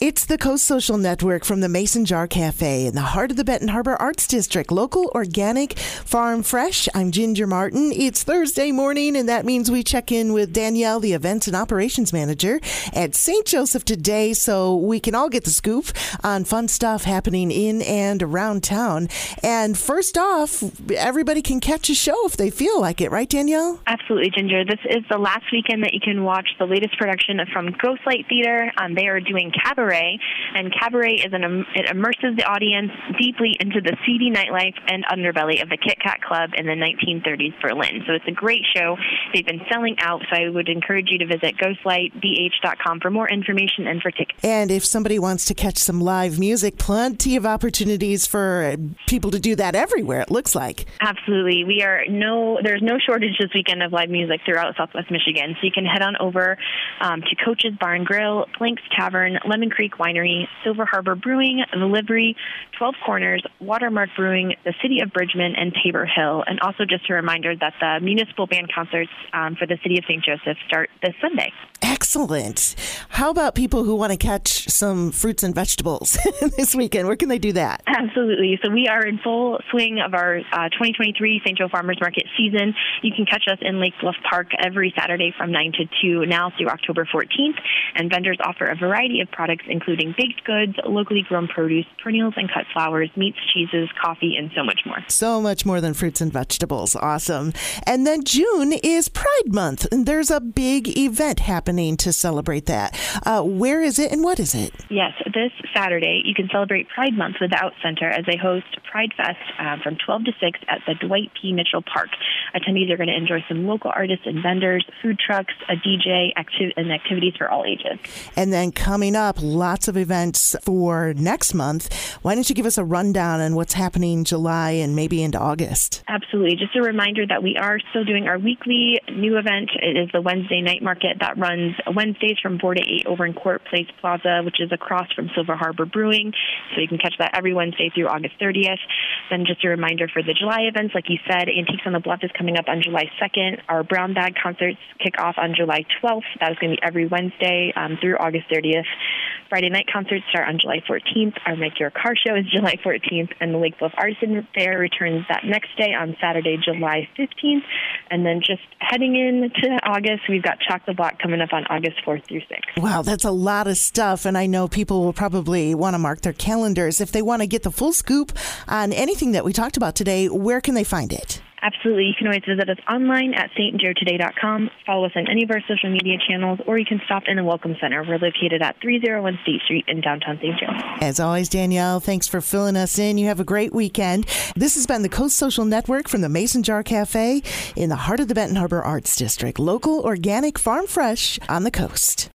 It's the Coast Social Network from the Mason Jar Cafe in the heart of the Benton Harbor Arts District. Local, organic, farm fresh. I'm Ginger Martin. It's Thursday morning, and that means we check in with Danielle, the Events and Operations Manager at St. Joseph today, so we can all get the scoop on fun stuff happening in and around town. And first off, everybody can catch a show if they feel like it, right, Danielle? Absolutely, Ginger. This is the last weekend that you can watch the latest production from Ghostlight Theater. Um, they are doing Cabaret cabaret, and cabaret is an it immerses the audience deeply into the seedy nightlife and underbelly of the Kit Kat Club in the 1930s Berlin. So it's a great show. They've been selling out, so I would encourage you to visit ghostlightbh.com for more information and for tickets. And if somebody wants to catch some live music, plenty of opportunities for people to do that everywhere. It looks like. Absolutely, we are no there's no shortage this weekend of live music throughout Southwest Michigan. So you can head on over um, to Coach's Bar and Grill, Blank's Tavern, Lemon Creek Creek Winery, Silver Harbor Brewing, The Livery, 12 Corners, Watermark Brewing, the City of Bridgman, and Tabor Hill. And also just a reminder that the municipal band concerts um, for the City of St. Joseph start this Sunday. Excellent. How about people who want to catch some fruits and vegetables this weekend? Where can they do that? Absolutely. So we are in full swing of our uh, 2023 St. Joe Farmers Market season. You can catch us in Lake Bluff Park every Saturday from 9 to 2 now through October 14th. And vendors offer a variety of products including baked goods, locally grown produce, perennials and cut flowers, meats, cheeses, coffee, and so much more. So much more than fruits and vegetables. Awesome. And then June is Pride Month, and there's a big event happening to celebrate that. Uh, where is it and what is it? Yes, this Saturday you can celebrate Pride Month with the Out Center as they host Pride Fest uh, from 12 to 6 at the Dwight P. Mitchell Park. Attendees are going to enjoy some local artists and vendors, food trucks, a DJ, acti- and activities for all ages. And then coming up, lots of events for next month. Why don't you give us a rundown on what's happening July and maybe into August? Absolutely. Just a reminder that we are still doing our weekly new event. It is the Wednesday night market that runs Wednesdays from 4 to 8 over in Court Place Plaza, which is across from Silver Harbor Brewing. So you can catch that every Wednesday through August 30th. Then just a reminder for the July events, like you said, Antiques on the Bluff is coming up on July 2nd. Our Brown Bag concerts kick off on July 12th. That is going to be every Wednesday um, through August 30th. Friday night concerts start on July 14th. Our Make Your Car show is July 14th, and the Lake Bluff Artisan Fair returns that next day on Saturday, July 15th. And then just heading into August, we've got Chalk the Block coming up on August 4th through 6th. Wow, that's a lot of stuff, and I know people will probably want to mark their calendars. If they want to get the full scoop on anything that we talked about today, where can they find it? Absolutely. You can always visit us online at stjoetoday.com, follow us on any of our social media channels, or you can stop in the Welcome Center. We're located at 301 State Street in downtown St. Joe. As always, Danielle, thanks for filling us in. You have a great weekend. This has been the Coast Social Network from the Mason Jar Cafe in the heart of the Benton Harbor Arts District. Local, organic, farm fresh on the coast.